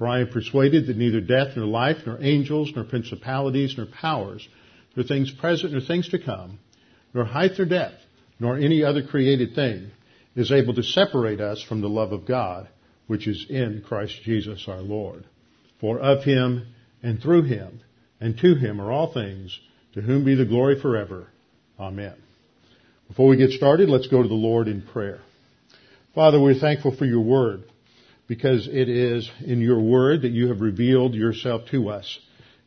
For I am persuaded that neither death, nor life, nor angels, nor principalities, nor powers, nor things present, nor things to come, nor height nor depth, nor any other created thing is able to separate us from the love of God, which is in Christ Jesus our Lord. For of him, and through him, and to him are all things, to whom be the glory forever. Amen. Before we get started, let's go to the Lord in prayer. Father, we're thankful for your word because it is in your word that you have revealed yourself to us.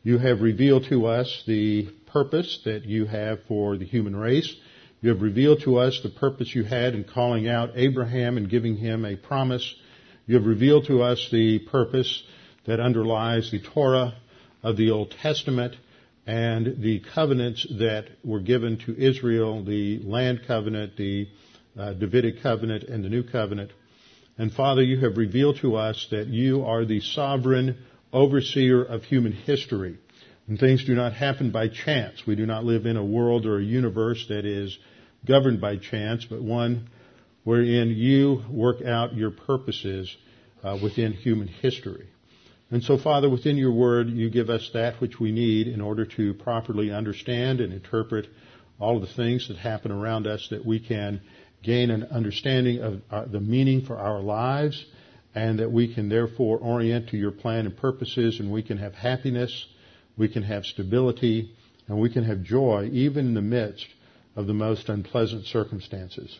You have revealed to us the purpose that you have for the human race. You have revealed to us the purpose you had in calling out Abraham and giving him a promise. You have revealed to us the purpose that underlies the Torah of the Old Testament and the covenants that were given to Israel, the land covenant, the uh, Davidic covenant, and the new covenant. And Father, you have revealed to us that you are the sovereign overseer of human history. And things do not happen by chance. We do not live in a world or a universe that is governed by chance, but one wherein you work out your purposes uh, within human history. And so, Father, within your word, you give us that which we need in order to properly understand and interpret all of the things that happen around us that we can gain an understanding of our, the meaning for our lives, and that we can therefore orient to your plan and purposes, and we can have happiness, we can have stability, and we can have joy even in the midst of the most unpleasant circumstances.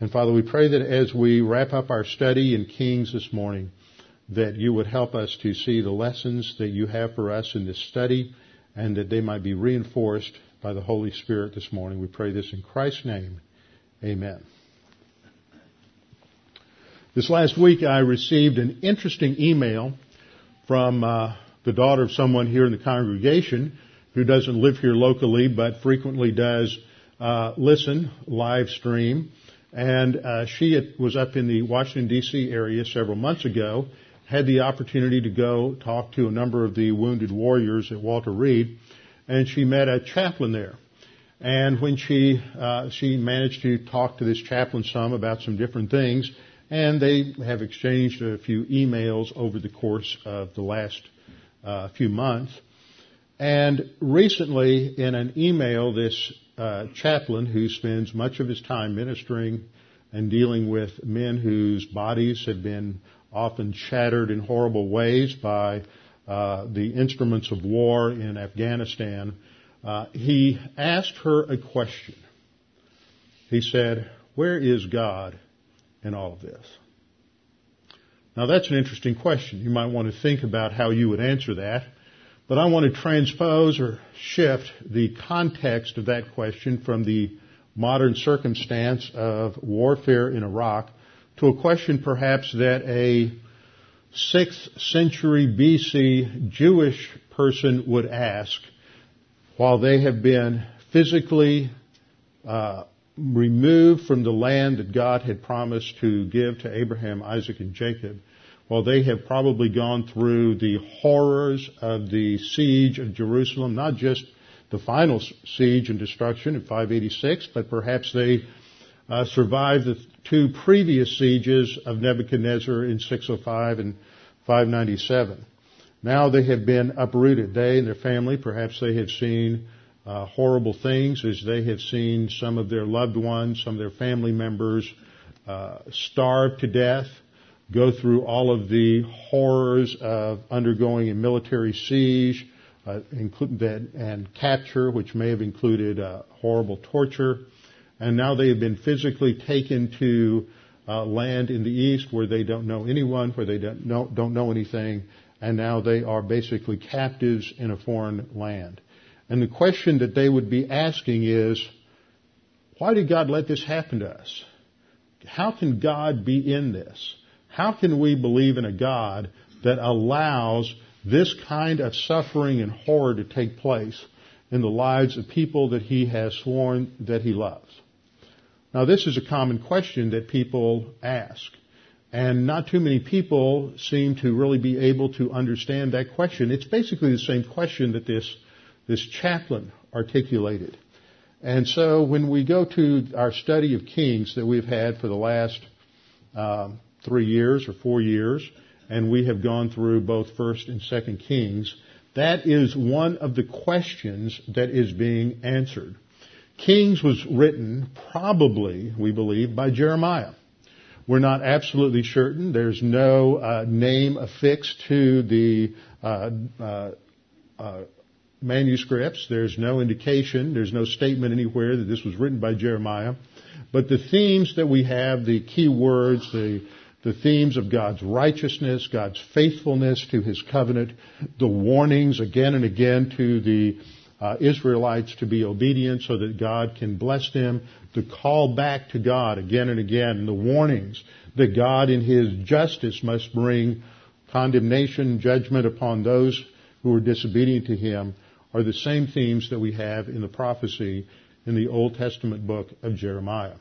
And Father, we pray that as we wrap up our study in Kings this morning, that you would help us to see the lessons that you have for us in this study and that they might be reinforced by the Holy Spirit this morning. We pray this in Christ's name. Amen. This last week I received an interesting email from uh, the daughter of someone here in the congregation who doesn't live here locally but frequently does uh, listen live stream. And uh, she was up in the Washington D.C. area several months ago, had the opportunity to go talk to a number of the wounded warriors at Walter Reed, and she met a chaplain there. And when she uh, she managed to talk to this chaplain some about some different things, and they have exchanged a few emails over the course of the last uh, few months. And recently, in an email, this uh, chaplain who spends much of his time ministering and dealing with men whose bodies have been often shattered in horrible ways by uh, the instruments of war in Afghanistan, uh, he asked her a question. He said, Where is God in all of this? Now that's an interesting question. You might want to think about how you would answer that. But I want to transpose or shift the context of that question from the modern circumstance of warfare in Iraq to a question perhaps that a 6th century BC Jewish person would ask while they have been physically uh, removed from the land that God had promised to give to Abraham, Isaac, and Jacob, while they have probably gone through the horrors of the siege of Jerusalem, not just the final siege and destruction in 586, but perhaps they uh, survived the two previous sieges of Nebuchadnezzar in 605 and 597. Now they have been uprooted. They and their family, perhaps they have seen uh, horrible things as they have seen some of their loved ones, some of their family members uh, starve to death, go through all of the horrors of undergoing a military siege uh, and capture, which may have included uh, horrible torture. And now they have been physically taken to uh, land in the east where they don't know anyone, where they don't know, don't know anything, and now they are basically captives in a foreign land. And the question that they would be asking is, why did God let this happen to us? How can God be in this? How can we believe in a God that allows this kind of suffering and horror to take place in the lives of people that he has sworn that he loves? Now this is a common question that people ask. And not too many people seem to really be able to understand that question. It's basically the same question that this, this chaplain articulated. And so when we go to our study of Kings that we've had for the last um, three years or four years, and we have gone through both First and Second Kings, that is one of the questions that is being answered. Kings was written probably, we believe, by Jeremiah. We're not absolutely certain. There's no uh, name affixed to the uh, uh, uh, manuscripts. There's no indication. There's no statement anywhere that this was written by Jeremiah. But the themes that we have, the key words, the the themes of God's righteousness, God's faithfulness to His covenant, the warnings again and again to the uh, Israelites to be obedient so that God can bless them, the call back to God again and again, the warnings that God in His justice must bring condemnation, judgment upon those who are disobedient to Him are the same themes that we have in the prophecy in the Old Testament book of Jeremiah.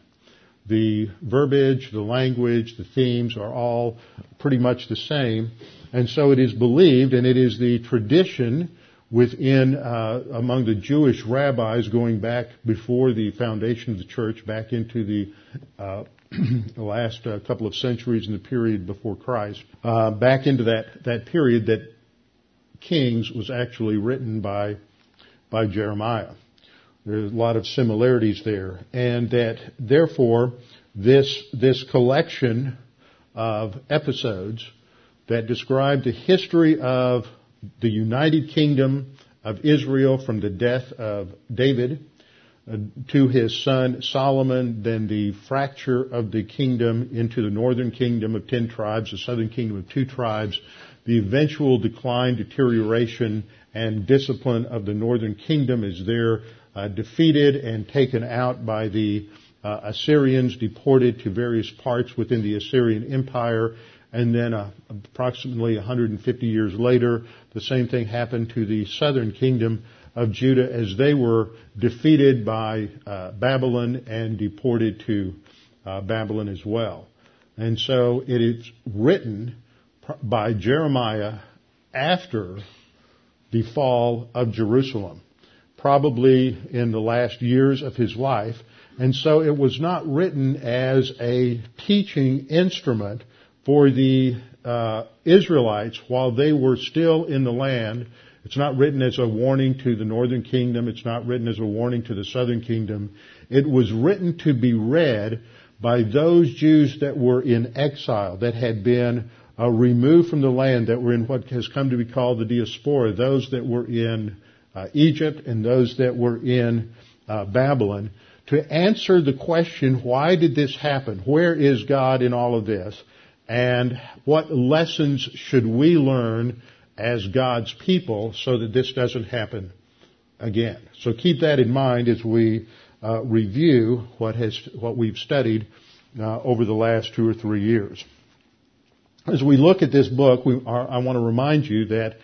The verbiage, the language, the themes are all pretty much the same. And so it is believed, and it is the tradition within uh, among the Jewish rabbis going back before the foundation of the church, back into the uh, last uh, couple of centuries in the period before Christ, uh, back into that that period that Kings was actually written by by Jeremiah. There's a lot of similarities there, and that therefore this this collection of episodes that describe the history of the United Kingdom of Israel from the death of David uh, to his son Solomon, then the fracture of the kingdom into the northern kingdom of ten tribes, the southern kingdom of two tribes, the eventual decline, deterioration, and discipline of the northern kingdom is there uh, defeated and taken out by the uh, Assyrians, deported to various parts within the Assyrian Empire, and then uh, approximately 150 years later, the same thing happened to the southern kingdom of Judah as they were defeated by uh, Babylon and deported to uh, Babylon as well. And so it is written by Jeremiah after the fall of Jerusalem, probably in the last years of his life. And so it was not written as a teaching instrument for the uh, Israelites while they were still in the land. It's not written as a warning to the northern kingdom. It's not written as a warning to the southern kingdom. It was written to be read by those Jews that were in exile, that had been uh, removed from the land, that were in what has come to be called the diaspora, those that were in uh, Egypt and those that were in uh, Babylon, to answer the question, why did this happen? Where is God in all of this? and what lessons should we learn as God's people so that this doesn't happen again. So keep that in mind as we uh, review what has what we've studied uh, over the last two or three years. As we look at this book, are, I want to remind you that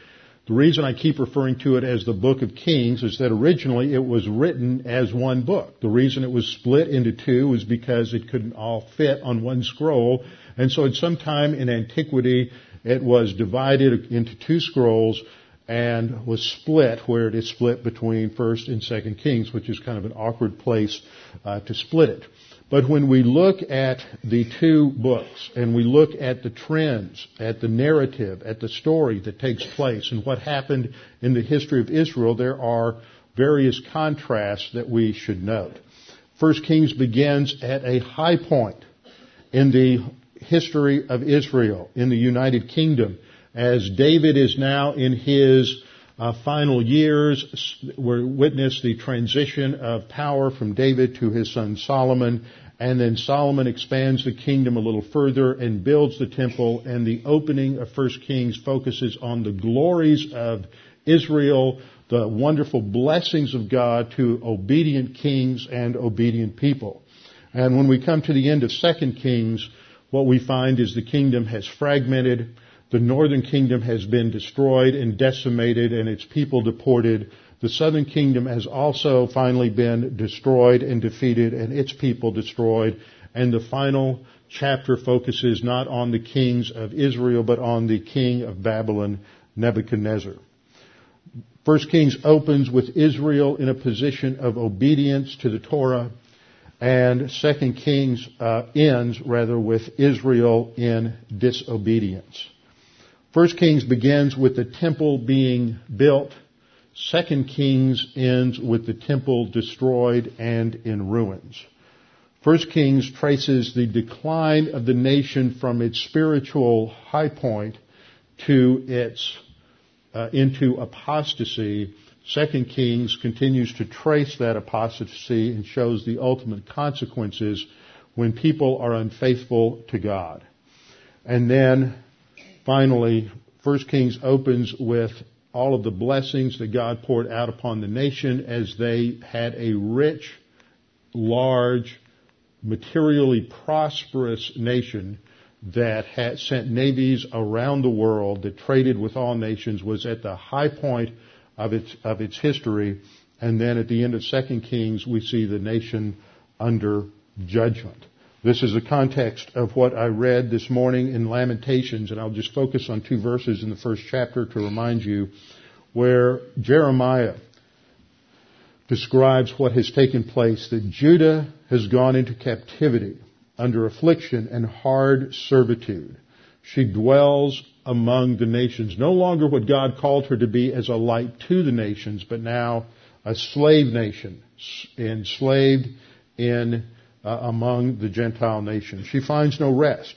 the reason I keep referring to it as the Book of Kings is that originally it was written as one book. The reason it was split into two was because it couldn't all fit on one scroll. And so at some time in antiquity, it was divided into two scrolls and was split where it is split between First and Second Kings, which is kind of an awkward place uh, to split it. But when we look at the two books and we look at the trends, at the narrative, at the story that takes place and what happened in the history of Israel, there are various contrasts that we should note. First Kings begins at a high point in the history of Israel, in the United Kingdom, as David is now in his uh, final years were witness the transition of power from David to his son Solomon, and then Solomon expands the kingdom a little further and builds the temple, and the opening of First Kings focuses on the glories of Israel, the wonderful blessings of God to obedient kings and obedient people. And when we come to the end of Second Kings, what we find is the kingdom has fragmented, the northern kingdom has been destroyed and decimated and its people deported. The southern kingdom has also finally been destroyed and defeated and its people destroyed. And the final chapter focuses not on the kings of Israel, but on the king of Babylon, Nebuchadnezzar. First Kings opens with Israel in a position of obedience to the Torah, and Second Kings uh, ends rather with Israel in disobedience. First Kings begins with the temple being built. Second Kings ends with the temple destroyed and in ruins. First Kings traces the decline of the nation from its spiritual high point to its uh, into apostasy. Second Kings continues to trace that apostasy and shows the ultimate consequences when people are unfaithful to God. And then Finally, 1 Kings opens with all of the blessings that God poured out upon the nation as they had a rich, large, materially prosperous nation that had sent navies around the world that traded with all nations was at the high point of its of its history and then at the end of 2 Kings we see the nation under judgment. This is the context of what I read this morning in Lamentations, and I'll just focus on two verses in the first chapter to remind you where Jeremiah describes what has taken place, that Judah has gone into captivity under affliction and hard servitude. She dwells among the nations, no longer what God called her to be as a light to the nations, but now a slave nation, enslaved in uh, among the Gentile nations. She finds no rest.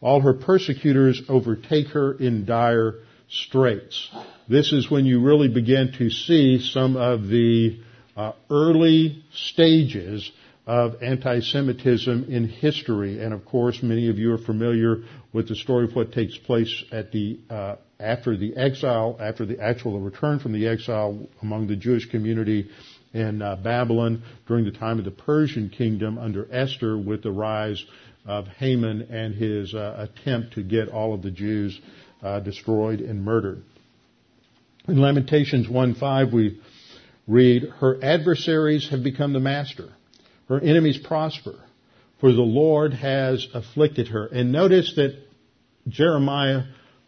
All her persecutors overtake her in dire straits. This is when you really begin to see some of the uh, early stages of anti-Semitism in history. And of course, many of you are familiar with the story of what takes place at the uh, after the exile, after the actual return from the exile among the Jewish community in uh, Babylon during the time of the Persian kingdom under Esther with the rise of Haman and his uh, attempt to get all of the Jews uh, destroyed and murdered. In Lamentations 1:5 we read, "Her adversaries have become the master; her enemies prosper, for the Lord has afflicted her." And notice that Jeremiah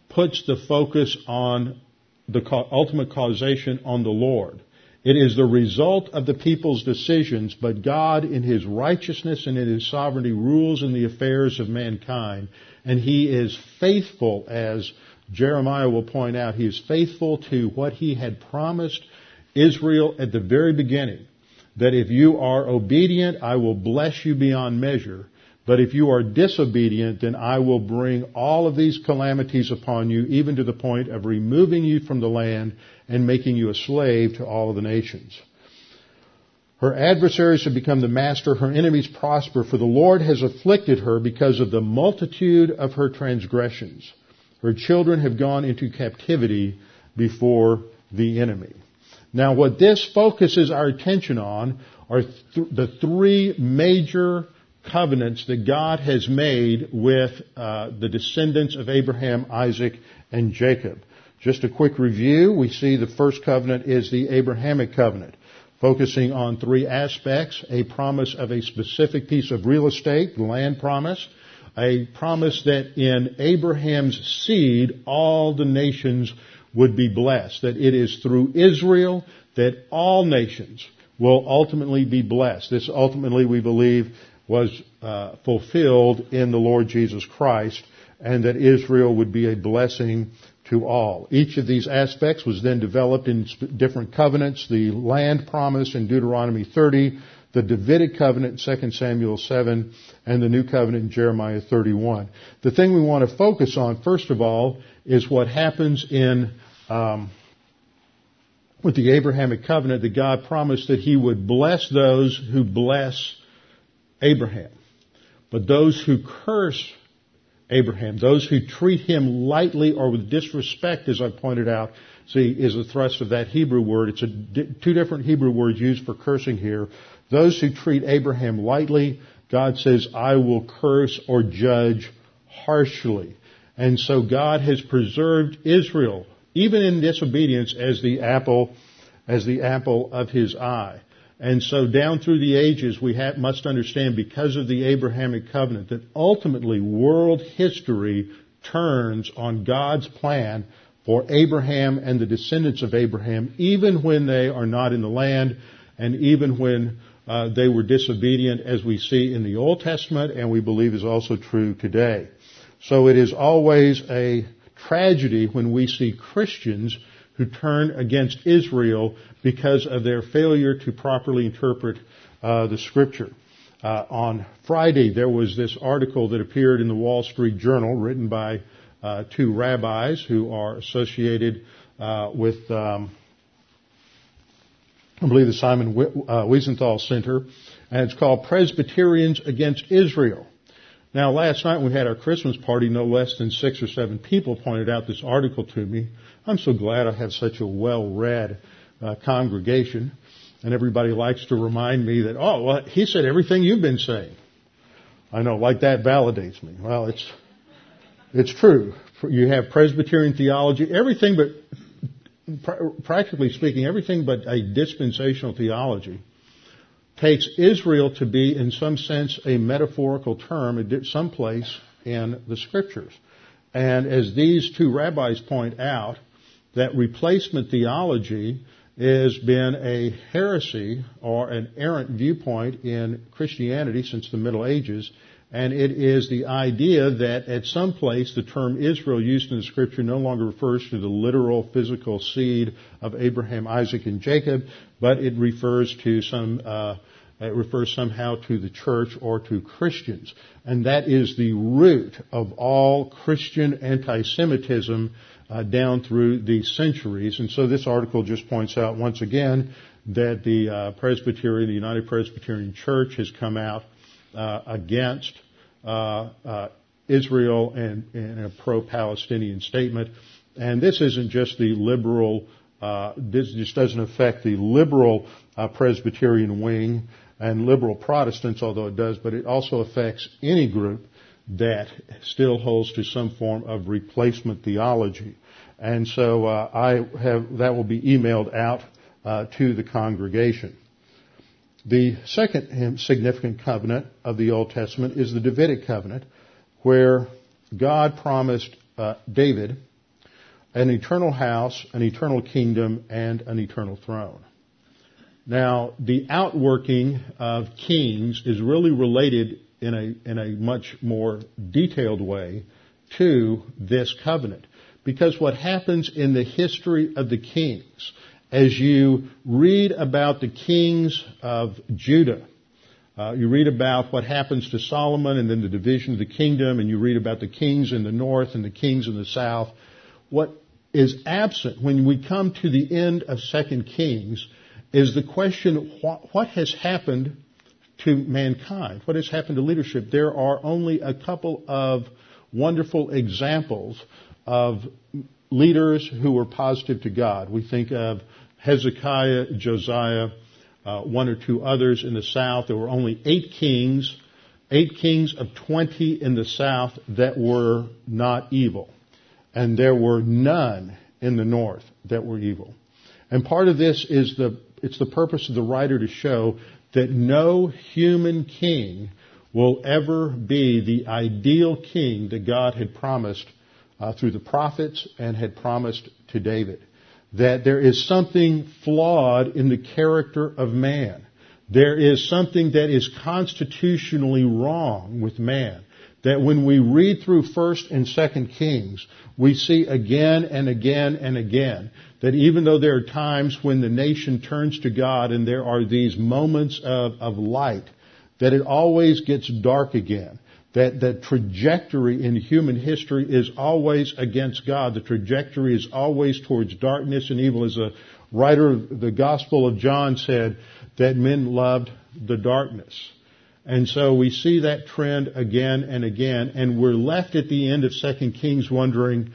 puts the focus on the ultimate causation on the Lord. It is the result of the people's decisions, but God in His righteousness and in His sovereignty rules in the affairs of mankind. And He is faithful, as Jeremiah will point out, He is faithful to what He had promised Israel at the very beginning. That if you are obedient, I will bless you beyond measure. But if you are disobedient, then I will bring all of these calamities upon you, even to the point of removing you from the land and making you a slave to all of the nations. Her adversaries have become the master, her enemies prosper, for the Lord has afflicted her because of the multitude of her transgressions. Her children have gone into captivity before the enemy. Now what this focuses our attention on are th- the three major covenants that God has made with uh, the descendants of Abraham, Isaac, and Jacob. Just a quick review. We see the first covenant is the Abrahamic covenant, focusing on three aspects. A promise of a specific piece of real estate, the land promise. A promise that in Abraham's seed, all the nations would be blessed. That it is through Israel that all nations will ultimately be blessed. This ultimately, we believe, was uh, fulfilled in the Lord Jesus Christ and that Israel would be a blessing to all. Each of these aspects was then developed in different covenants, the land promise in Deuteronomy 30, the Davidic covenant in 2 Samuel 7, and the new covenant in Jeremiah 31. The thing we want to focus on, first of all, is what happens in um, with the Abrahamic covenant that God promised that he would bless those who bless Abraham. But those who curse Abraham, those who treat him lightly or with disrespect, as I pointed out, see, is the thrust of that Hebrew word. It's two different Hebrew words used for cursing here. Those who treat Abraham lightly, God says, I will curse or judge harshly. And so God has preserved Israel, even in disobedience, as the apple, as the apple of his eye. And so down through the ages, we have, must understand because of the Abrahamic covenant that ultimately world history turns on God's plan for Abraham and the descendants of Abraham, even when they are not in the land and even when uh, they were disobedient, as we see in the Old Testament and we believe is also true today. So it is always a tragedy when we see Christians who turn against Israel because of their failure to properly interpret uh, the Scripture. Uh, on Friday, there was this article that appeared in the Wall Street Journal, written by uh, two rabbis who are associated uh, with, um, I believe, the Simon uh, Wiesenthal Center, and it's called Presbyterians Against Israel. Now, last night we had our Christmas party. No less than six or seven people pointed out this article to me. I'm so glad I have such a well-read uh, congregation, and everybody likes to remind me that, oh, well, he said everything you've been saying. I know, like that validates me. Well, it's it's true. You have Presbyterian theology, everything but, practically speaking, everything but a dispensational theology takes Israel to be, in some sense, a metaphorical term someplace in the scriptures. And as these two rabbis point out, that replacement theology has been a heresy or an errant viewpoint in Christianity since the Middle Ages, and it is the idea that at some place the term Israel used in the scripture no longer refers to the literal physical seed of Abraham, Isaac, and Jacob, but it refers to some, uh, it refers somehow to the church or to Christians. And that is the root of all Christian anti-Semitism uh, down through the centuries. And so this article just points out once again that the uh, Presbyterian, the United Presbyterian Church has come out uh, against uh, uh, Israel and, and, a pro-Palestinian statement. And this isn't just the liberal, uh, this just doesn't affect the liberal Presbyterian wing and liberal Protestants, although it does, but it also affects any group that still holds to some form of replacement theology. And so uh, I have that will be emailed out uh, to the congregation. The second significant covenant of the Old Testament is the Davidic covenant, where God promised uh, David an eternal house, an eternal kingdom, and an eternal throne. Now, the outworking of kings is really related in a, in a much more detailed way to this covenant. Because what happens in the history of the kings, as you read about the kings of Judah, uh, you read about what happens to Solomon and then the division of the kingdom, and you read about the kings in the north and the kings in the south. What is absent when we come to the end of Second Kings is the question, what, what has happened to mankind? What has happened to leadership? There are only a couple of wonderful examples of leaders who were positive to God. We think of Hezekiah, Josiah, uh, one or two others in the south. There were only eight kings, eight kings of 20 in the south that were not evil. And there were none in the north that were evil. And part of this is the, it's the purpose of the writer to show that no human king will ever be the ideal king that God had promised uh, through the prophets and had promised to David. That there is something flawed in the character of man. There is something that is constitutionally wrong with man. That when we read through 1st and 2nd Kings, we see again and again and again that even though there are times when the nation turns to God and there are these moments of, of light, that it always gets dark again that the trajectory in human history is always against God. The trajectory is always towards darkness and evil. As a writer of the Gospel of John said, that men loved the darkness. And so we see that trend again and again, and we're left at the end of 2 Kings wondering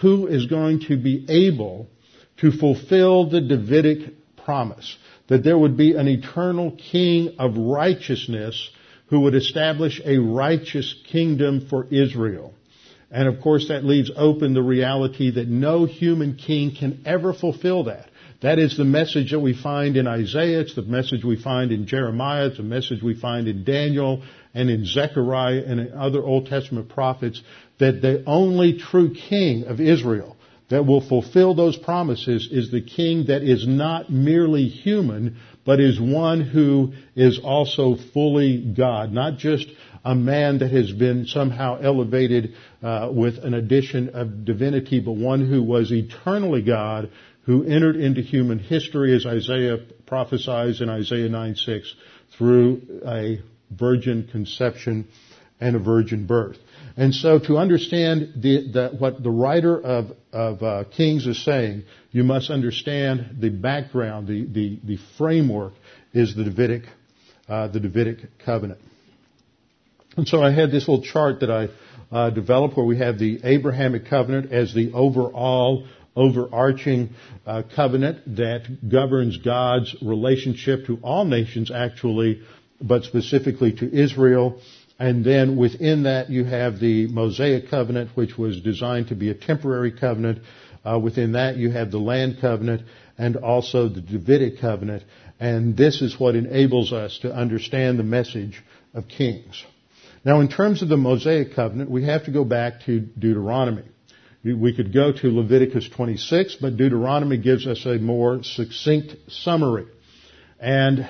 who is going to be able to fulfill the Davidic promise that there would be an eternal king of righteousness who would establish a righteous kingdom for Israel. And of course that leaves open the reality that no human king can ever fulfill that. That is the message that we find in Isaiah, it's the message we find in Jeremiah, it's the message we find in Daniel and in Zechariah and in other Old Testament prophets, that the only true king of Israel that will fulfill those promises is the king that is not merely human, but is one who is also fully God, not just a man that has been somehow elevated uh, with an addition of divinity, but one who was eternally God, who entered into human history, as Isaiah prophesies in Isaiah 9:6, through a virgin conception and a virgin birth. And so to understand the, the, what the writer of, of uh, Kings is saying, you must understand the background, the, the, the framework is the Davidic, uh, the Davidic covenant. And so I had this little chart that I uh, developed where we have the Abrahamic covenant as the overall overarching uh, covenant that governs God's relationship to all nations actually, but specifically to Israel. And then within that you have the Mosaic covenant, which was designed to be a temporary covenant. Uh, within that you have the land covenant and also the Davidic covenant. And this is what enables us to understand the message of Kings. Now in terms of the Mosaic covenant, we have to go back to Deuteronomy. We could go to Leviticus 26, but Deuteronomy gives us a more succinct summary. And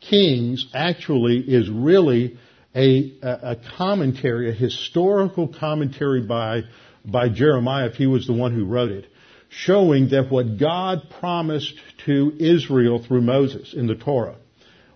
Kings actually is really a, a commentary, a historical commentary by, by Jeremiah, if he was the one who wrote it, showing that what God promised to Israel through Moses in the Torah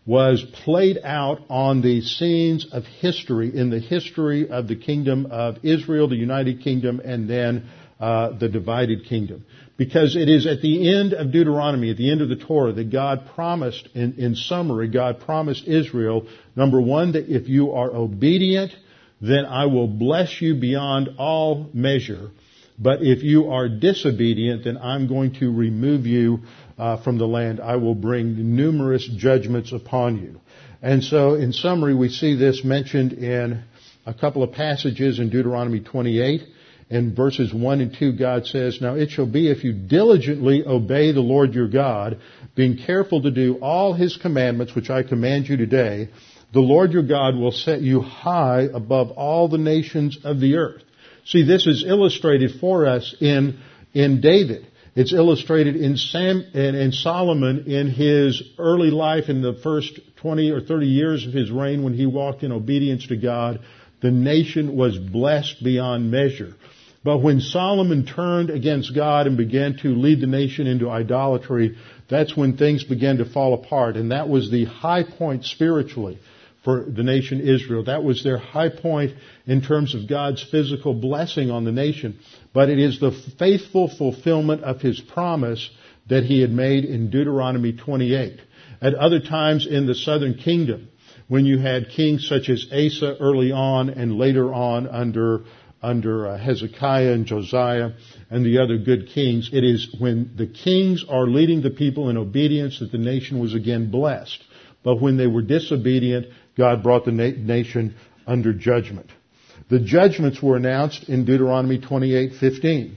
was played out on the scenes of history, in the history of the kingdom of Israel, the United Kingdom, and then uh, the divided kingdom. Because it is at the end of Deuteronomy, at the end of the Torah, that God promised, in, in summary, God promised Israel, number one, that if you are obedient, then I will bless you beyond all measure. But if you are disobedient, then I'm going to remove you uh, from the land. I will bring numerous judgments upon you. And so, in summary, we see this mentioned in a couple of passages in Deuteronomy 28 in verses 1 and 2, God says, Now it shall be if you diligently obey the Lord your God, being careful to do all his commandments which I command you today, the Lord your God will set you high above all the nations of the earth. See, this is illustrated for us in, in David. It's illustrated in, Sam, in, in Solomon in his early life in the first 20 or 30 years of his reign when he walked in obedience to God. The nation was blessed beyond measure. But when Solomon turned against God and began to lead the nation into idolatry, that's when things began to fall apart. And that was the high point spiritually for the nation Israel. That was their high point in terms of God's physical blessing on the nation. But it is the faithful fulfillment of His promise that He had made in Deuteronomy 28. At other times in the southern kingdom, when you had kings such as Asa early on and later on under under uh, Hezekiah and Josiah and the other good kings. It is when the kings are leading the people in obedience that the nation was again blessed. But when they were disobedient, God brought the na- nation under judgment. The judgments were announced in Deuteronomy 28:15.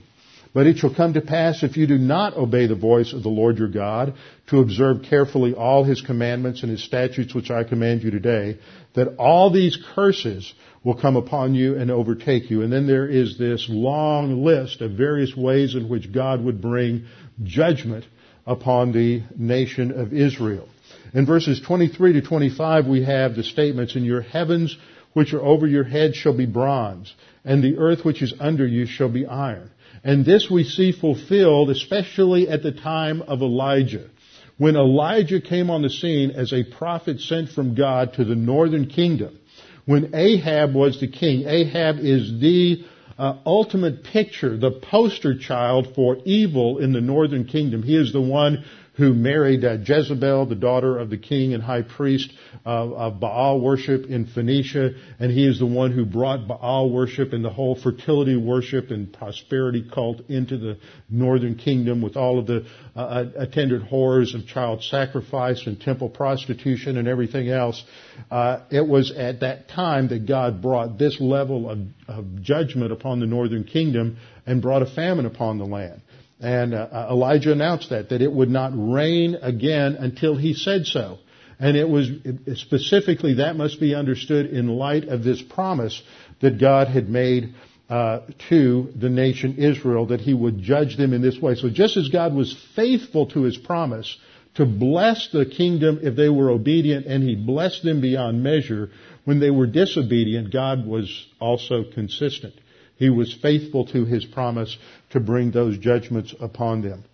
But it shall come to pass if you do not obey the voice of the Lord your God to observe carefully all his commandments and his statutes which I command you today, that all these curses will come upon you and overtake you. And then there is this long list of various ways in which God would bring judgment upon the nation of Israel. In verses 23 to 25 we have the statements, and your heavens which are over your head shall be bronze, and the earth which is under you shall be iron. And this we see fulfilled especially at the time of Elijah. When Elijah came on the scene as a prophet sent from God to the northern kingdom, when Ahab was the king. Ahab is the uh, ultimate picture, the poster child for evil in the northern kingdom. He is the one who married uh, Jezebel, the daughter of the king and high priest of, Baal worship in Phoenicia, and he is the one who brought Baal worship and the whole fertility worship and prosperity cult into the northern kingdom with all of the uh, uh attendant horrors of child sacrifice and temple prostitution and everything else. Uh, it was at that time that God brought this level of, of judgment upon the northern kingdom and brought a famine upon the land. And uh, uh, Elijah announced that, that it would not rain again until he said so. And it was specifically that must be understood in light of this promise that God had made uh, to the nation Israel that he would judge them in this way. So just as God was faithful to his promise to bless the kingdom if they were obedient and he blessed them beyond measure, when they were disobedient, God was also consistent. He was faithful to his promise to bring those judgments upon them.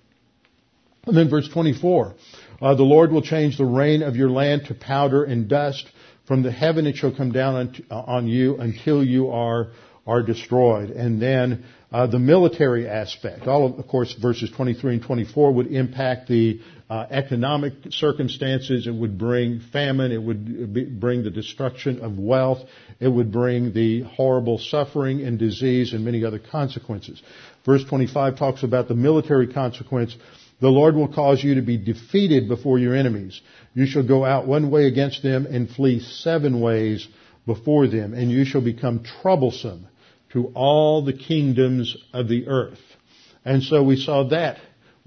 And then verse 24, uh, the Lord will change the rain of your land to powder and dust. From the heaven it shall come down on, uh, on you until you are, are destroyed. And then uh, the military aspect. All of, of course, verses 23 and 24 would impact the uh, economic circumstances. It would bring famine. It would be, bring the destruction of wealth. It would bring the horrible suffering and disease and many other consequences. Verse 25 talks about the military consequence. The Lord will cause you to be defeated before your enemies. You shall go out one way against them and flee seven ways before them, and you shall become troublesome to all the kingdoms of the earth. And so we saw that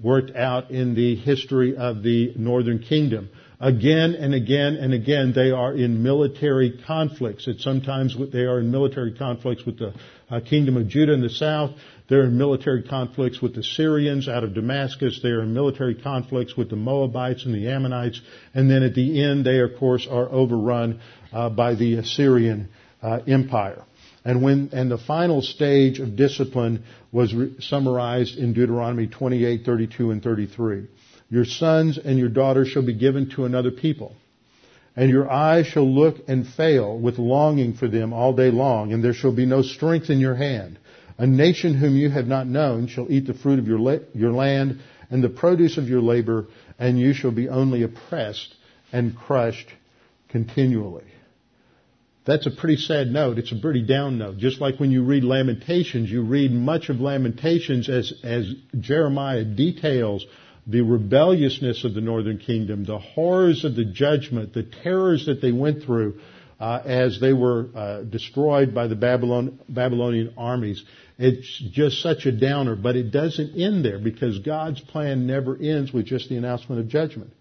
worked out in the history of the northern kingdom. Again and again and again, they are in military conflicts. It's sometimes they are in military conflicts with the uh, kingdom of Judah in the south. They're in military conflicts with the Syrians out of Damascus. They are in military conflicts with the Moabites and the Ammonites. And then at the end, they of course are overrun uh, by the Assyrian uh, Empire. And when, and the final stage of discipline was re- summarized in Deuteronomy 28, 32, and 33. Your sons and your daughters shall be given to another people. And your eyes shall look and fail with longing for them all day long, and there shall be no strength in your hand. A nation whom you have not known shall eat the fruit of your, la- your land and the produce of your labor, and you shall be only oppressed and crushed continually. That's a pretty sad note. It's a pretty down note. Just like when you read Lamentations, you read much of Lamentations as, as Jeremiah details the rebelliousness of the northern kingdom, the horrors of the judgment, the terrors that they went through uh, as they were uh, destroyed by the Babylon, Babylonian armies. It's just such a downer, but it doesn't end there because God's plan never ends with just the announcement of judgment.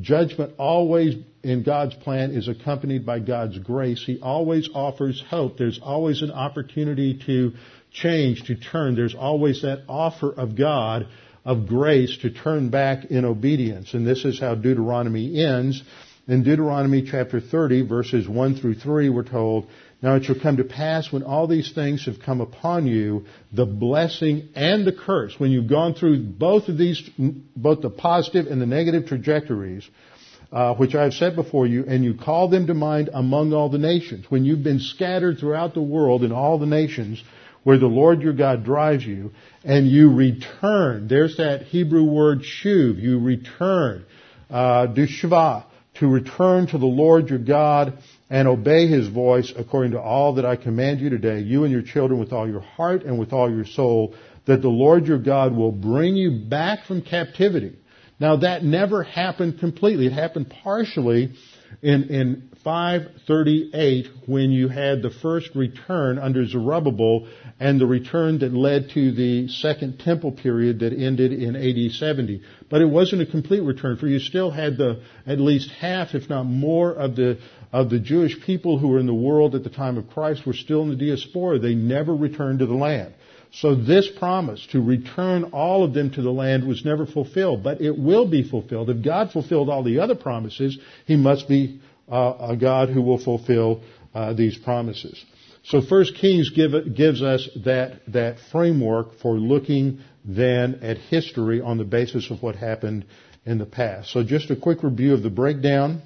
Judgment always in God's plan is accompanied by God's grace. He always offers hope. There's always an opportunity to change, to turn. There's always that offer of God of grace to turn back in obedience. And this is how Deuteronomy ends. In Deuteronomy chapter 30 verses 1 through 3 we're told, now it shall come to pass when all these things have come upon you, the blessing and the curse, when you've gone through both of these, both the positive and the negative trajectories, uh, which I have set before you, and you call them to mind among all the nations. When you've been scattered throughout the world in all the nations, where the Lord your God drives you, and you return. There's that Hebrew word shuv. You return. Uh, dushva, to return to the Lord your God and obey his voice according to all that I command you today, you and your children with all your heart and with all your soul, that the Lord your God will bring you back from captivity. Now that never happened completely. It happened partially in, in 538 when you had the first return under Zerubbabel and the return that led to the second temple period that ended in AD 70. But it wasn't a complete return for you still had the, at least half, if not more of the, of the Jewish people who were in the world at the time of Christ were still in the diaspora. They never returned to the land. So this promise to return all of them to the land was never fulfilled, but it will be fulfilled. If God fulfilled all the other promises, He must be uh, a God who will fulfill uh, these promises. So First Kings give, gives us that that framework for looking then at history on the basis of what happened in the past. So just a quick review of the breakdown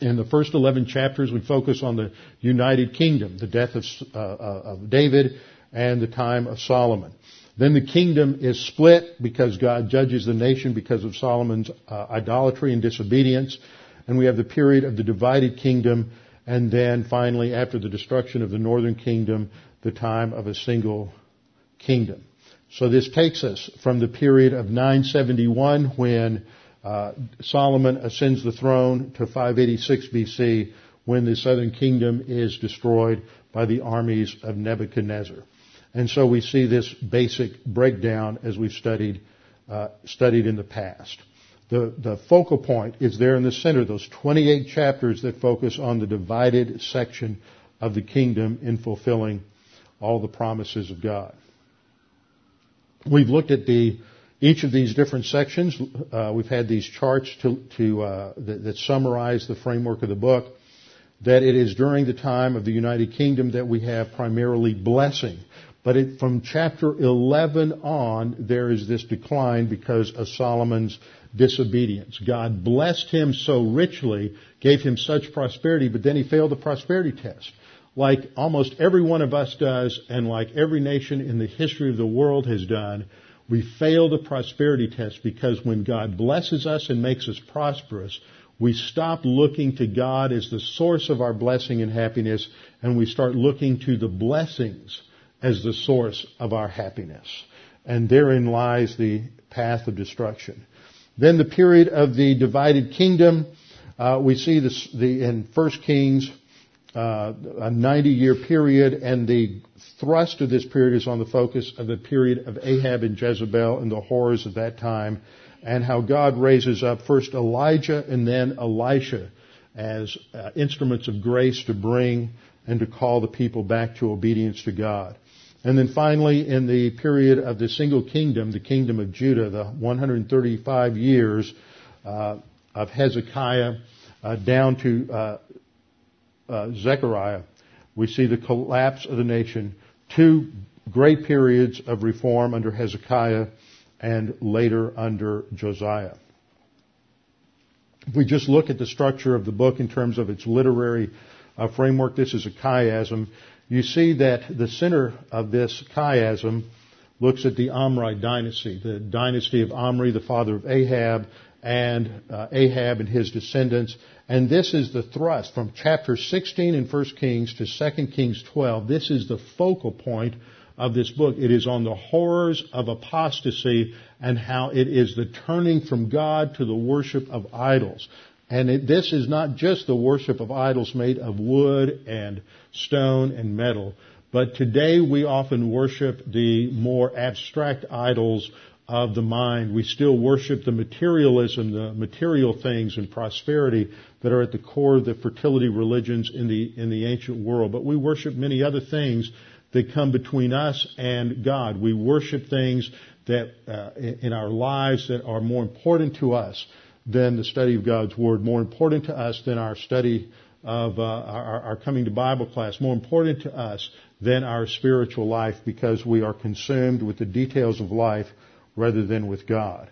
In the first 11 chapters, we focus on the United Kingdom, the death of, uh, uh, of David, and the time of Solomon. Then the kingdom is split because God judges the nation because of Solomon's uh, idolatry and disobedience. And we have the period of the divided kingdom. And then finally, after the destruction of the northern kingdom, the time of a single kingdom. So this takes us from the period of 971 when uh, Solomon ascends the throne to 586 BC when the southern kingdom is destroyed by the armies of Nebuchadnezzar. And so we see this basic breakdown as we've studied, uh, studied in the past. The, the focal point is there in the center, those 28 chapters that focus on the divided section of the kingdom in fulfilling all the promises of God. We've looked at the each of these different sections, uh, we've had these charts to, to uh, that, that, summarize the framework of the book. That it is during the time of the United Kingdom that we have primarily blessing. But it, from chapter 11 on, there is this decline because of Solomon's disobedience. God blessed him so richly, gave him such prosperity, but then he failed the prosperity test. Like almost every one of us does, and like every nation in the history of the world has done, we fail the prosperity test because when God blesses us and makes us prosperous, we stop looking to God as the source of our blessing and happiness and we start looking to the blessings as the source of our happiness. And therein lies the path of destruction. Then the period of the divided kingdom, uh, we see this the, in First Kings uh, a 90 year period, and the thrust of this period is on the focus of the period of Ahab and Jezebel and the horrors of that time, and how God raises up first Elijah and then Elisha as uh, instruments of grace to bring and to call the people back to obedience to God. And then finally, in the period of the single kingdom, the kingdom of Judah, the 135 years uh, of Hezekiah uh, down to uh, uh, Zedekiah, we see the collapse of the nation, two great periods of reform under Hezekiah and later under Josiah. If we just look at the structure of the book in terms of its literary uh, framework, this is a chiasm. You see that the center of this chiasm looks at the Omride dynasty, the dynasty of Omri, the father of Ahab, and uh, Ahab and his descendants. And this is the thrust from chapter 16 in 1 Kings to 2 Kings 12. This is the focal point of this book. It is on the horrors of apostasy and how it is the turning from God to the worship of idols. And it, this is not just the worship of idols made of wood and stone and metal, but today we often worship the more abstract idols of the mind. We still worship the materialism, the material things and prosperity that are at the core of the fertility religions in the, in the ancient world. But we worship many other things that come between us and God. We worship things that uh, in our lives that are more important to us than the study of God's Word, more important to us than our study of uh, our, our coming to Bible class, more important to us than our spiritual life because we are consumed with the details of life rather than with God.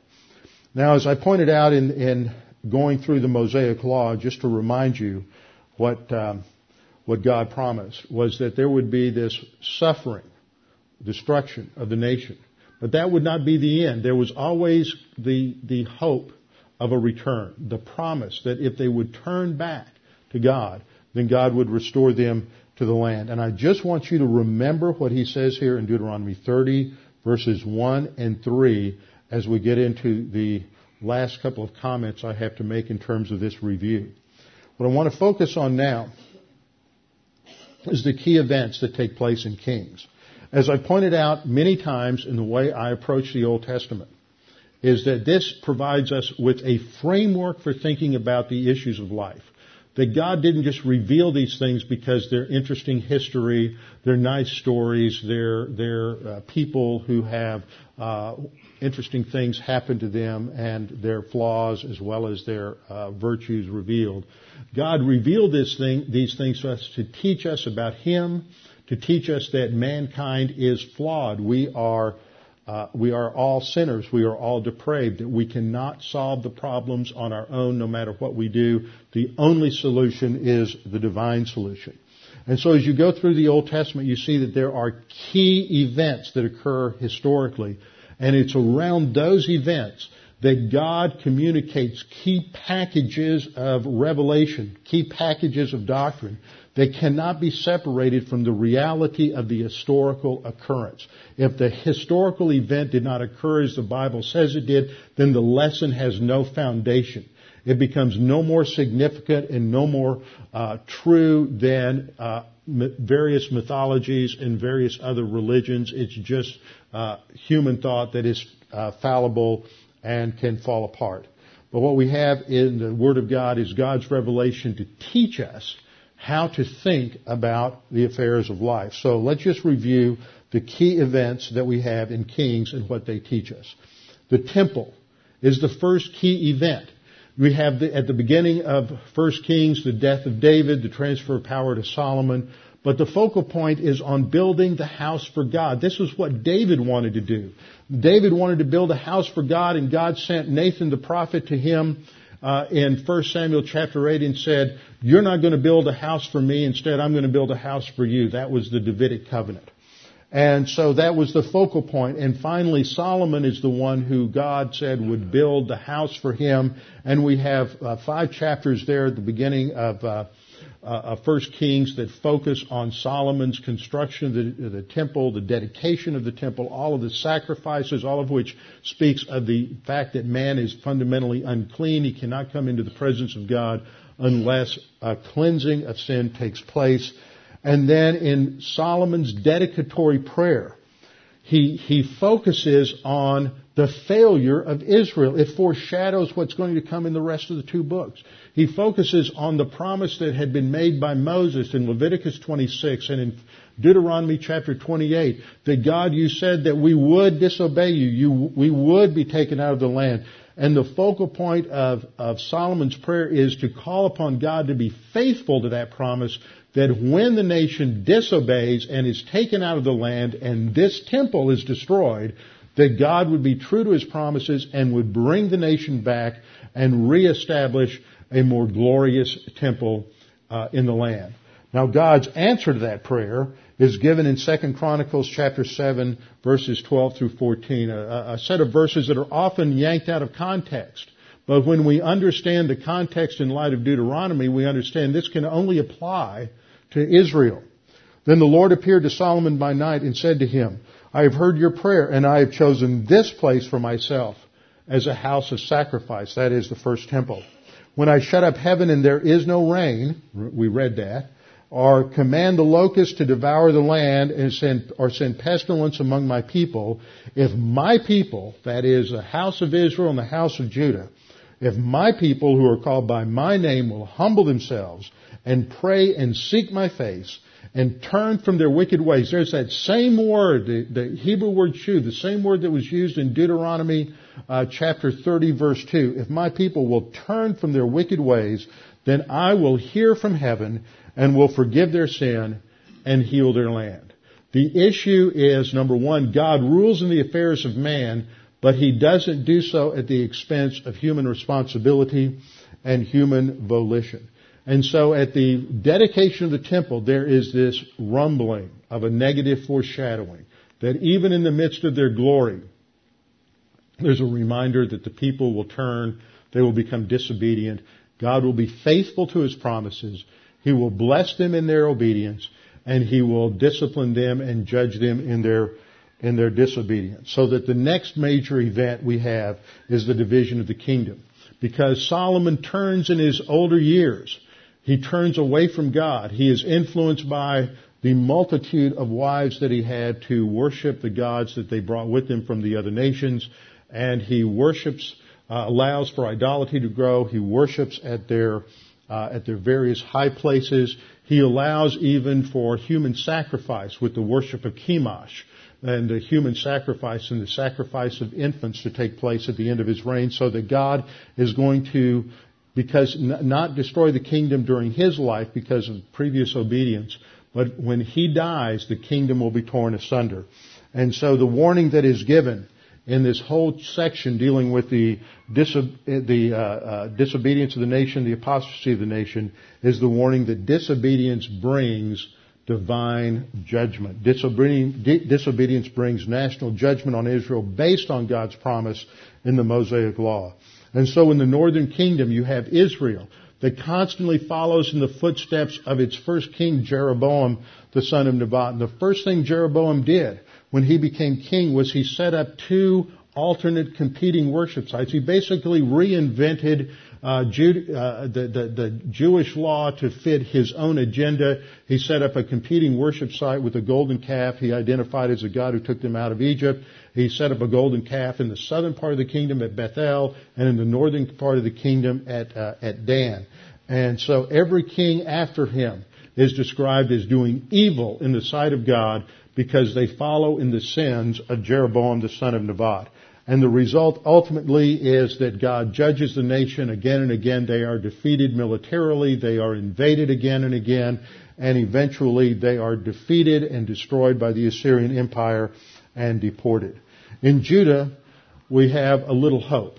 Now, as I pointed out in, in going through the Mosaic Law, just to remind you what um, what God promised was that there would be this suffering, destruction of the nation, but that would not be the end. There was always the the hope of a return, the promise that if they would turn back to God, then God would restore them to the land. And I just want you to remember what he says here in Deuteronomy 30, verses 1 and 3 as we get into the last couple of comments I have to make in terms of this review. What I want to focus on now is the key events that take place in Kings. As I pointed out many times in the way I approach the Old Testament, is that this provides us with a framework for thinking about the issues of life that God didn't just reveal these things because they're interesting history, they're nice stories, they're, they're uh, people who have uh, interesting things happen to them and their flaws as well as their uh, virtues revealed. God revealed this thing, these things to us to teach us about Him, to teach us that mankind is flawed. We are uh, we are all sinners. We are all depraved. We cannot solve the problems on our own, no matter what we do. The only solution is the divine solution. And so, as you go through the Old Testament, you see that there are key events that occur historically, and it's around those events that God communicates key packages of revelation, key packages of doctrine that cannot be separated from the reality of the historical occurrence. If the historical event did not occur as the Bible says it did, then the lesson has no foundation. It becomes no more significant and no more uh, true than uh, various mythologies and various other religions. It's just uh, human thought that is uh, fallible and can fall apart. But what we have in the Word of God is God's revelation to teach us how to think about the affairs of life. So let's just review the key events that we have in Kings and what they teach us. The temple is the first key event. We have the, at the beginning of 1 Kings the death of David, the transfer of power to Solomon, but the focal point is on building the house for God. This was what David wanted to do. David wanted to build a house for God, and God sent Nathan the prophet to him uh, in 1 Samuel chapter 8 and said, You're not going to build a house for me. Instead, I'm going to build a house for you. That was the Davidic covenant. And so that was the focal point. And finally, Solomon is the one who God said would build the house for him. And we have uh, five chapters there at the beginning of uh, uh, First Kings that focus on Solomon's construction of the, the, temple, the dedication of the temple, all of the sacrifices, all of which speaks of the fact that man is fundamentally unclean. He cannot come into the presence of God unless a cleansing of sin takes place. And then in Solomon's dedicatory prayer, he, he focuses on the failure of Israel. It foreshadows what's going to come in the rest of the two books. He focuses on the promise that had been made by Moses in Leviticus 26 and in Deuteronomy chapter 28 that God, you said that we would disobey you, you we would be taken out of the land. And the focal point of, of Solomon's prayer is to call upon God to be faithful to that promise that when the nation disobeys and is taken out of the land and this temple is destroyed, that God would be true to his promises and would bring the nation back and reestablish a more glorious temple uh, in the land. Now God's answer to that prayer is given in 2 Chronicles chapter 7 verses 12 through 14, a, a set of verses that are often yanked out of context. But when we understand the context in light of Deuteronomy, we understand this can only apply to Israel. Then the Lord appeared to Solomon by night and said to him, I have heard your prayer and I have chosen this place for myself as a house of sacrifice. That is the first temple. When I shut up heaven and there is no rain, we read that, or command the locusts to devour the land and send, or send pestilence among my people, if my people, that is the house of Israel and the house of Judah, if my people who are called by my name will humble themselves and pray and seek my face and turn from their wicked ways. There's that same word, the, the Hebrew word shu, the same word that was used in Deuteronomy uh, chapter 30 verse 2. If my people will turn from their wicked ways, then I will hear from heaven and will forgive their sin and heal their land. The issue is, number one, God rules in the affairs of man, but he doesn't do so at the expense of human responsibility and human volition. And so at the dedication of the temple, there is this rumbling of a negative foreshadowing that even in the midst of their glory, there's a reminder that the people will turn, they will become disobedient. God will be faithful to his promises. He will bless them in their obedience and he will discipline them and judge them in their in their disobedience. So that the next major event we have is the division of the kingdom. Because Solomon turns in his older years he turns away from God. He is influenced by the multitude of wives that he had to worship the gods that they brought with them from the other nations. And he worships, uh, allows for idolatry to grow. He worships at their, uh, at their various high places. He allows even for human sacrifice with the worship of Chemosh and the human sacrifice and the sacrifice of infants to take place at the end of his reign so that God is going to because not destroy the kingdom during his life because of previous obedience, but when he dies, the kingdom will be torn asunder. And so the warning that is given in this whole section dealing with the, the uh, uh, disobedience of the nation, the apostasy of the nation, is the warning that disobedience brings divine judgment. Disobedience brings national judgment on Israel based on God's promise in the Mosaic Law. And so in the northern kingdom you have Israel that constantly follows in the footsteps of its first king Jeroboam, the son of Nebat. And the first thing Jeroboam did when he became king was he set up two alternate competing worship sites. He basically reinvented uh, uh, the, the, the, Jewish law to fit his own agenda. He set up a competing worship site with a golden calf. He identified as a God who took them out of Egypt. He set up a golden calf in the southern part of the kingdom at Bethel and in the northern part of the kingdom at, uh, at Dan. And so every king after him is described as doing evil in the sight of God because they follow in the sins of Jeroboam the son of Nebat. And the result ultimately is that God judges the nation again and again. They are defeated militarily. They are invaded again and again. And eventually they are defeated and destroyed by the Assyrian Empire and deported. In Judah, we have a little hope.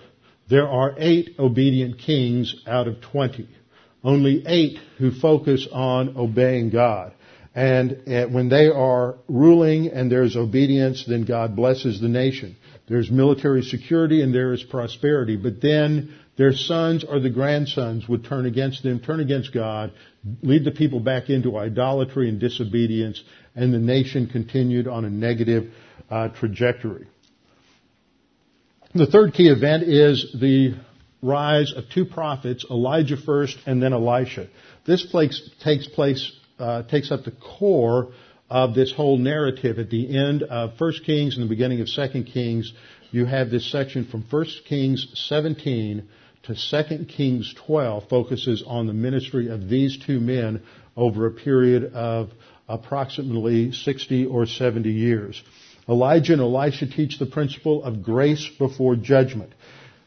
There are eight obedient kings out of twenty. Only eight who focus on obeying God. And uh, when they are ruling and there's obedience, then God blesses the nation. There's military security and there is prosperity. But then their sons or the grandsons would turn against them, turn against God, lead the people back into idolatry and disobedience, and the nation continued on a negative uh, trajectory. The third key event is the rise of two prophets, Elijah first and then Elisha. This place takes place, uh, takes up the core of this whole narrative at the end of 1 Kings and the beginning of 2 Kings. You have this section from 1 Kings 17 to 2 Kings 12 focuses on the ministry of these two men over a period of approximately 60 or 70 years. Elijah and Elisha teach the principle of grace before judgment.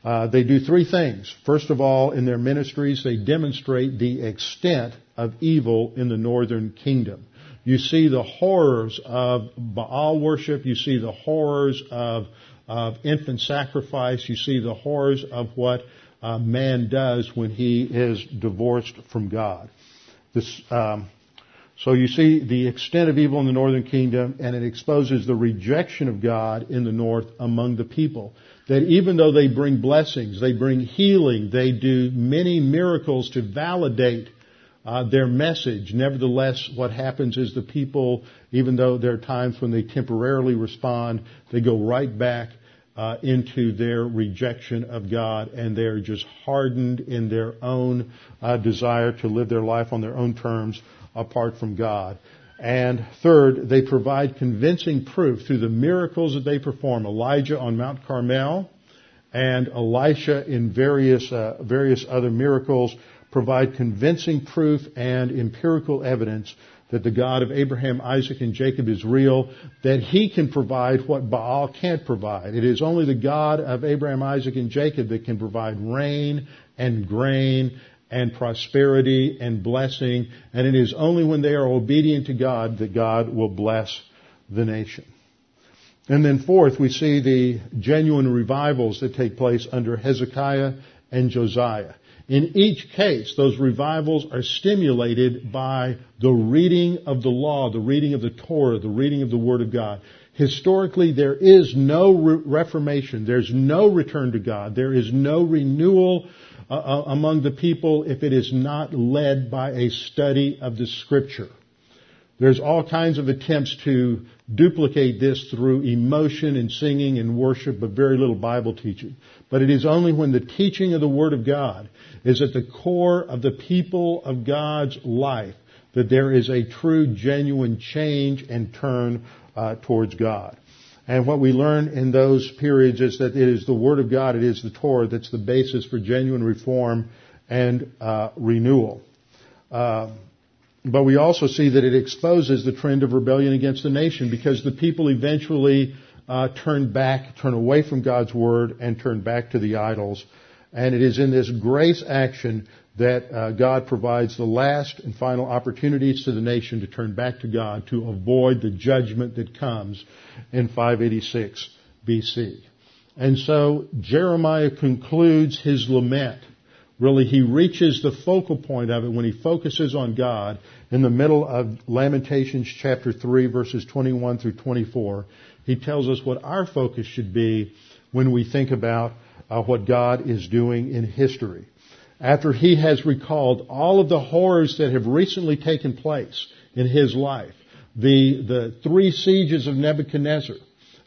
Uh, they do three things. First of all, in their ministries, they demonstrate the extent of evil in the northern kingdom. You see the horrors of Baal worship. You see the horrors of, of infant sacrifice. You see the horrors of what uh, man does when he is divorced from God. This, um, so you see the extent of evil in the northern kingdom, and it exposes the rejection of God in the north among the people. That even though they bring blessings, they bring healing, they do many miracles to validate uh, their message. Nevertheless, what happens is the people, even though there are times when they temporarily respond, they go right back uh, into their rejection of God, and they're just hardened in their own uh, desire to live their life on their own terms apart from God. And third, they provide convincing proof through the miracles that they perform. Elijah on Mount Carmel and Elisha in various uh, various other miracles provide convincing proof and empirical evidence that the God of Abraham, Isaac, and Jacob is real, that he can provide what Baal can't provide. It is only the God of Abraham, Isaac, and Jacob that can provide rain and grain and prosperity and blessing, and it is only when they are obedient to God that God will bless the nation. And then fourth, we see the genuine revivals that take place under Hezekiah and Josiah. In each case, those revivals are stimulated by the reading of the law, the reading of the Torah, the reading of the Word of God. Historically, there is no re- reformation. There's no return to God. There is no renewal uh, uh among the people if it is not led by a study of the Scripture. There's all kinds of attempts to duplicate this through emotion and singing and worship, but very little Bible teaching. But it is only when the teaching of the Word of God is at the core of the people of God's life that there is a true, genuine change and turn uh, towards God. And what we learn in those periods is that it is the Word of God, it is the Torah that's the basis for genuine reform and uh, renewal. Uh, but we also see that it exposes the trend of rebellion against the nation because the people eventually uh, turn back, turn away from God's word, and turn back to the idols. And it is in this grace action that uh, God provides the last and final opportunities to the nation to turn back to God to avoid the judgment that comes in 586 BC. And so Jeremiah concludes his lament. Really, he reaches the focal point of it when he focuses on God in the middle of Lamentations chapter 3 verses 21 through 24. He tells us what our focus should be when we think about uh, what God is doing in history. After he has recalled all of the horrors that have recently taken place in his life, the, the three sieges of Nebuchadnezzar,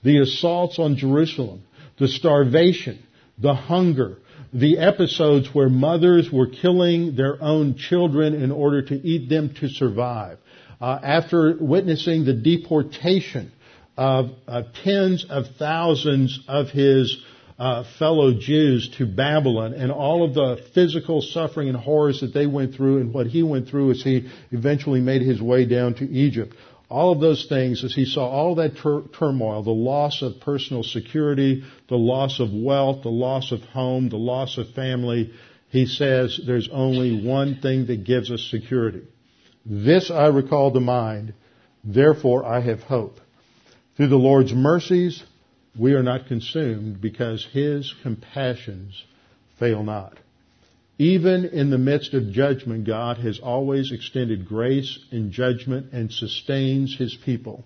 the assaults on Jerusalem, the starvation, the hunger, the episodes where mothers were killing their own children in order to eat them to survive. Uh, after witnessing the deportation of uh, tens of thousands of his uh, fellow Jews to Babylon and all of the physical suffering and horrors that they went through and what he went through as he eventually made his way down to Egypt. All of those things as he saw all that tur- turmoil, the loss of personal security, the loss of wealth, the loss of home, the loss of family, he says there's only one thing that gives us security. This I recall to mind, therefore I have hope. Through the Lord's mercies, we are not consumed because his compassions fail not. Even in the midst of judgment, God has always extended grace in judgment and sustains his people.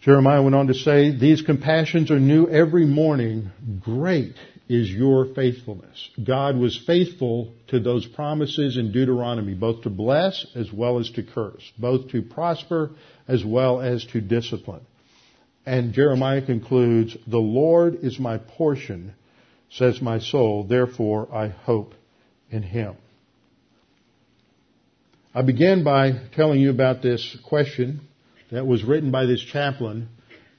Jeremiah went on to say, These compassions are new every morning. Great is your faithfulness. God was faithful to those promises in Deuteronomy, both to bless as well as to curse, both to prosper as well as to discipline. And Jeremiah concludes, The Lord is my portion, says my soul, therefore I hope in him. I began by telling you about this question that was written by this chaplain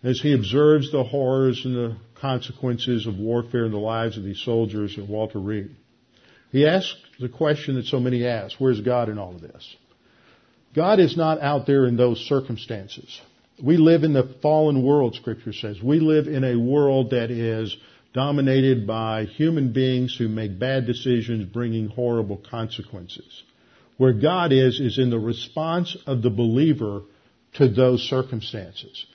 as he observes the horrors and the consequences of warfare in the lives of these soldiers at Walter Reed. He asked the question that so many ask, where's God in all of this? God is not out there in those circumstances. We live in the fallen world, scripture says. We live in a world that is dominated by human beings who make bad decisions bringing horrible consequences. Where God is, is in the response of the believer to those circumstances.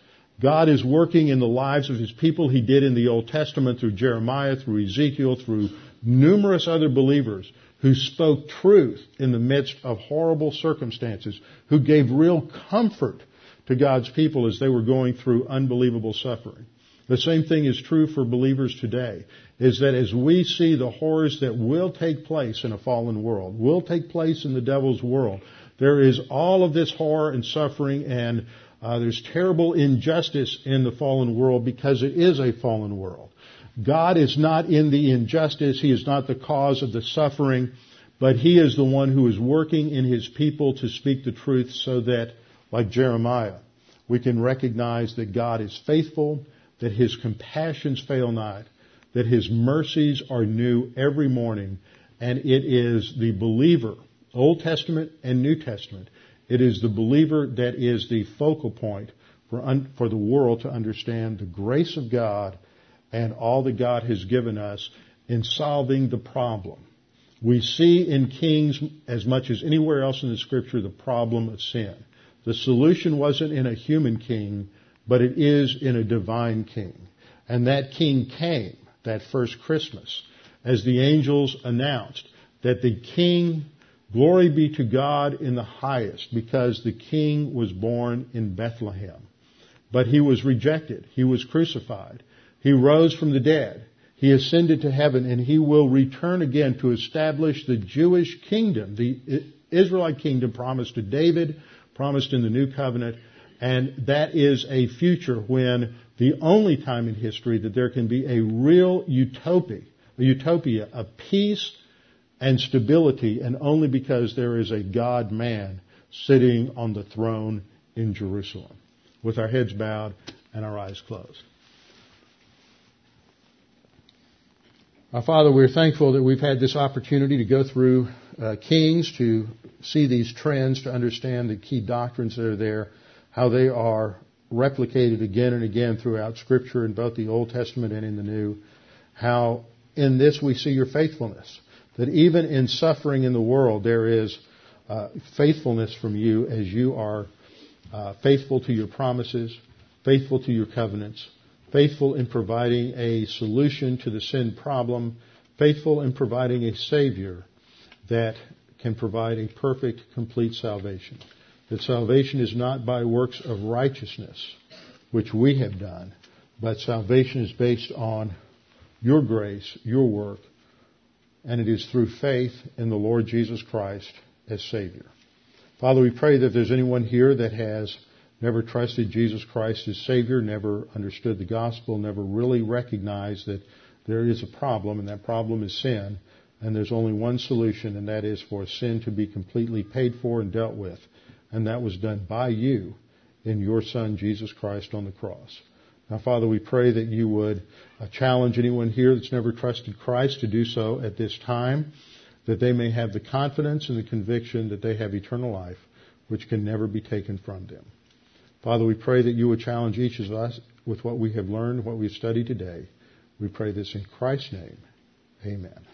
God is working in the lives of His people. He did in the Old Testament through Jeremiah, through Ezekiel, through numerous other believers who spoke truth in the midst of horrible circumstances, who gave real comfort to God's people as they were going through unbelievable suffering. The same thing is true for believers today, is that as we see the horrors that will take place in a fallen world, will take place in the devil's world, there is all of this horror and suffering and uh, there's terrible injustice in the fallen world because it is a fallen world. God is not in the injustice. He is not the cause of the suffering, but He is the one who is working in His people to speak the truth so that like Jeremiah, we can recognize that God is faithful, that His compassions fail not, that His mercies are new every morning, and it is the believer, Old Testament and New Testament, it is the believer that is the focal point for, un, for the world to understand the grace of God and all that God has given us in solving the problem. We see in Kings, as much as anywhere else in the scripture, the problem of sin. The solution wasn't in a human king, but it is in a divine king. And that king came that first Christmas as the angels announced that the king, glory be to God in the highest, because the king was born in Bethlehem. But he was rejected. He was crucified. He rose from the dead. He ascended to heaven and he will return again to establish the Jewish kingdom, the Israelite kingdom promised to David, promised in the new covenant. And that is a future when the only time in history that there can be a real utopia, a utopia of peace and stability, and only because there is a God man sitting on the throne in Jerusalem, with our heads bowed and our eyes closed. Our Father, we're thankful that we've had this opportunity to go through uh, Kings, to see these trends, to understand the key doctrines that are there, how they are replicated again and again throughout Scripture in both the Old Testament and in the New, how in this we see your faithfulness. That even in suffering in the world, there is uh, faithfulness from you as you are uh, faithful to your promises, faithful to your covenants, faithful in providing a solution to the sin problem, faithful in providing a Savior that can provide a perfect, complete salvation. That salvation is not by works of righteousness, which we have done, but salvation is based on your grace, your work, and it is through faith in the Lord Jesus Christ as Savior. Father, we pray that there's anyone here that has never trusted Jesus Christ as Savior, never understood the gospel, never really recognized that there is a problem, and that problem is sin, and there's only one solution, and that is for sin to be completely paid for and dealt with. And that was done by you in your Son, Jesus Christ, on the cross. Now, Father, we pray that you would uh, challenge anyone here that's never trusted Christ to do so at this time, that they may have the confidence and the conviction that they have eternal life, which can never be taken from them. Father, we pray that you would challenge each of us with what we have learned, what we've studied today. We pray this in Christ's name. Amen.